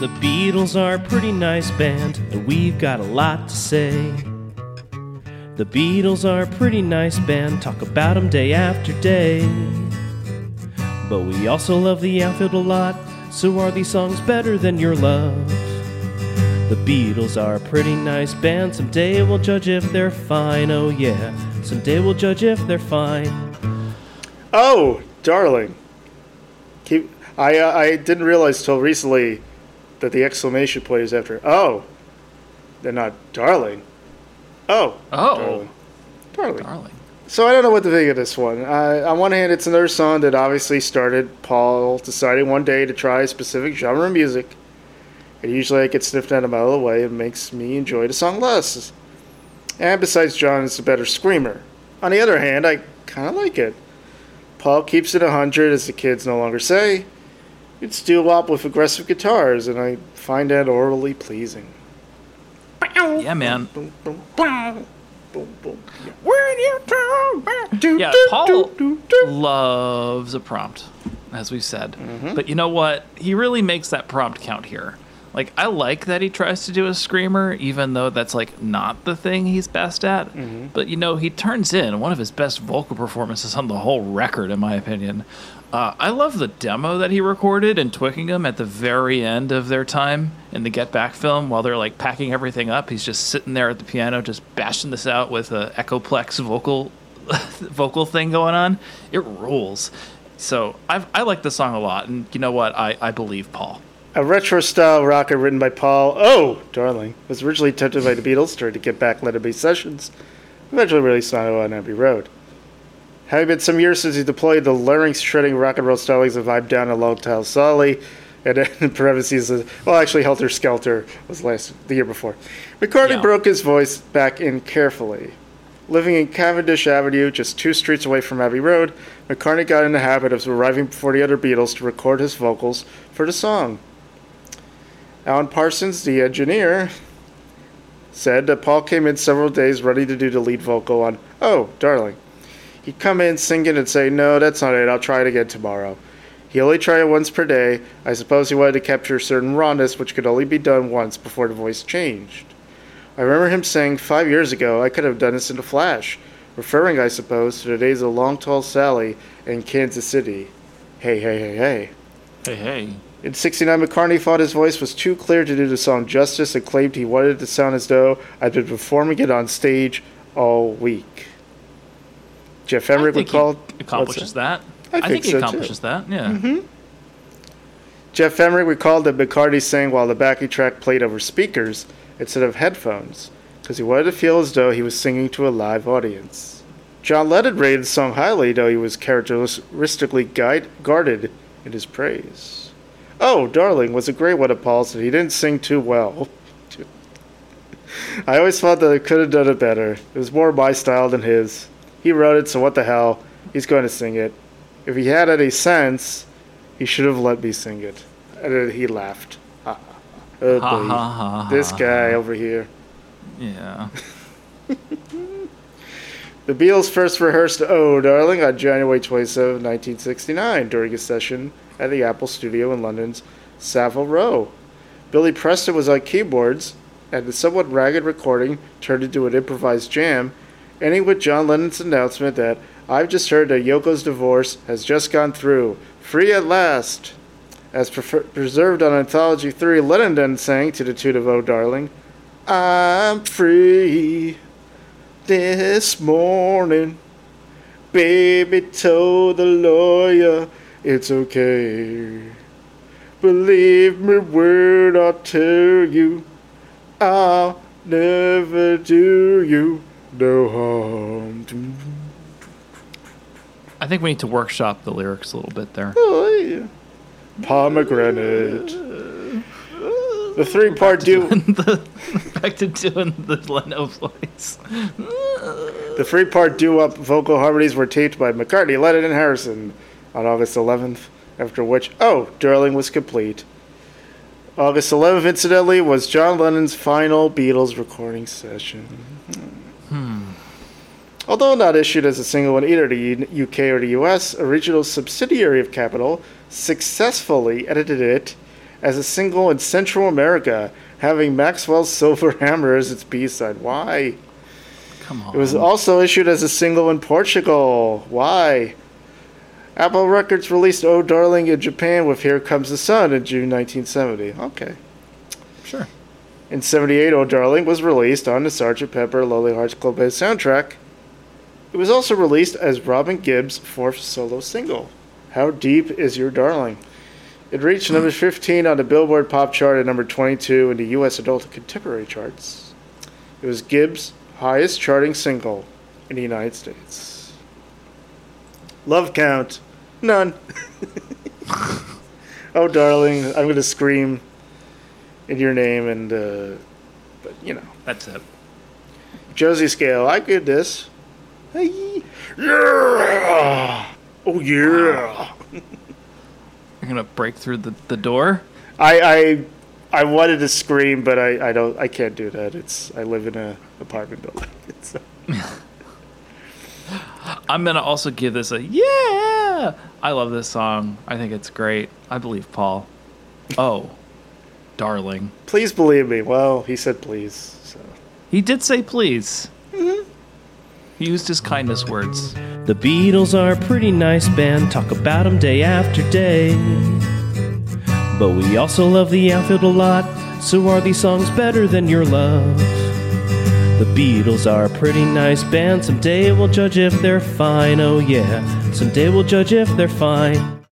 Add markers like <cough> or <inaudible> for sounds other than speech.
The Beatles are a pretty nice band, and we've got a lot to say. The Beatles are a pretty nice band, talk about 'em day after day. But we also love the outfield a lot, so are these songs better than your love? The Beatles are a pretty nice band, someday we'll judge if they're fine, oh yeah. Someday we'll judge if they're fine. Oh, darling. Keep. I uh, I didn't realize till recently that the exclamation point is after. Oh, they're not darling. Oh. Oh. Darling. Darling. Darling. So I don't know what to think of this one. Uh, on one hand, it's another song that obviously started Paul deciding one day to try a specific genre of music. And usually I get sniffed out a mile away. It makes me enjoy the song less. And besides, John is a better screamer. On the other hand, I kind of like it. Paul keeps it 100, as the kids no longer say. It's doo-wop with aggressive guitars, and I find that orally pleasing. Yeah, man. Boom, boom, boom, boom, boom. Yeah. Yeah, Paul loves a prompt, as we said. Mm-hmm. But you know what? He really makes that prompt count here. Like, I like that he tries to do a screamer, even though that's like not the thing he's best at. But you know, he turns in one of his best vocal performances on the whole record, in my opinion. Uh, I love the demo that he recorded in Twickenham at the very end of their time in the Get Back film while they're like packing everything up. He's just sitting there at the piano, just bashing this out with a Echoplex vocal <laughs> vocal thing going on. It rules. So I've, I like the song a lot, and you know what? I, I believe Paul. A retro style rocker written by Paul, oh, darling, was originally attempted by the Beatles the Get Back Let It Be sessions, eventually released on on Abbey Road. Having been some years since he deployed the larynx shredding rock and roll stylings of I'm Down and Long Tall Sally, and then <laughs> in parentheses, uh, well, actually, Helter Skelter was last the year before. McCartney Yeah. broke his voice back in carefully. Living in Cavendish Avenue, just two streets away from Abbey Road, McCartney got in the habit of arriving before the other Beatles to record his vocals for the song. Alan Parsons, the engineer, said that Paul came in several days ready to do the lead vocal on Oh, Darling. He'd come in singing and say, No, that's not it, I'll try it again tomorrow. He only tried it once per day. I suppose he wanted to capture a certain rawness which could only be done once before the voice changed. I remember him saying five years ago I could have done this in a flash, referring, I suppose, to the days of Long Tall Sally in Kansas City. Hey, hey, hey, hey. Hey, hey. In 69, McCartney thought his voice was too clear to do the song justice and claimed he wanted it to sound as though I'd been performing it on stage all week. Geoff Emerick recalled. accomplishes that. I I, think think, he so, too. accomplishes that. Yeah. Mm-hmm. Geoff Emerick recalled that McCartney sang while the backing track played over speakers instead of headphones because he wanted to feel as though he was singing to a live audience. John Lennon rated the song highly, though he was characteristically guide, guarded in his praise. Oh, Darling was a great one of Paul's, and he didn't sing too well. I always thought that I could have done it better. It was more my style than his. He wrote it, so what the hell? He's going to sing it. If he had any sense, he should have let me sing it. And he laughed. Ha, ha, ha. Oh, Ha, ha, ha, This guy over here. Yeah. <laughs> The Beatles first rehearsed Oh Darling on January 27, 1969, during a session at the Apple Studio in London's Savile Row. Billy Preston was on keyboards, and the somewhat ragged recording turned into an improvised jam, ending with John Lennon's announcement that I've just heard that Yoko's divorce has just gone through, free at last. As prefer- preserved on Anthology 3, Lennon then sang to the tune of Oh Darling, I'm free this morning. Baby told the lawyer it's okay. Believe me word I tell you, I'll never do you no harm. I think we need to workshop the lyrics a little bit there. Oh, yeah. Pomegranate. The three part the, back to doing the Leno voice. The three part wop vocal harmonies were taped by McCartney, Lennon, and Harrison on August 11th, after which, oh, Darling was complete. August 11th, incidentally, was John Lennon's final Beatles recording session. Hmm. Although not issued as a single in either the UK or the US, a regional subsidiary of Capitol successfully edited it as a single in Central America, having Maxwell's Silver <laughs> Hammer as its B-side. Why? Come on. It was also issued as a single in Portugal. Why? Apple Records released Oh Darling in Japan with Here Comes the Sun in June 1970. Okay. sure. In 78, Oh Darling was released on the Sgt. Pepper Lonely Hearts Club Band soundtrack. It was also released as Robin Gibb's fourth solo single, How Deep Is Your Darling? It reached number 15 on the Billboard Pop chart and number 22 in the U.S. Adult and Contemporary charts. It was Gibb's highest charting single in the United States. Love count, none. <laughs> oh, darling, I'm going to scream in your name, and, uh, but you know. That's it. Josie Scale, I get this. Hey, yeah! Oh, yeah! <laughs> You're gonna break through the, the door. I, I, I wanted to scream, but I, I don't, I can't do that. It's, I live in a apartment building. <laughs> It's, I'm gonna also give this a yeah. I love this song. I think it's great. I believe Paul. Oh, darling. please believe me. Well, he said please. So. He did say please. Mm-hmm. He used his kindness words. The Beatles are a pretty nice band, talk about them day after day. But we also love the outfield a lot, so are these songs better than your love? The Beatles are a pretty nice band, someday we'll judge if they're fine, oh yeah, someday we'll judge if they're fine.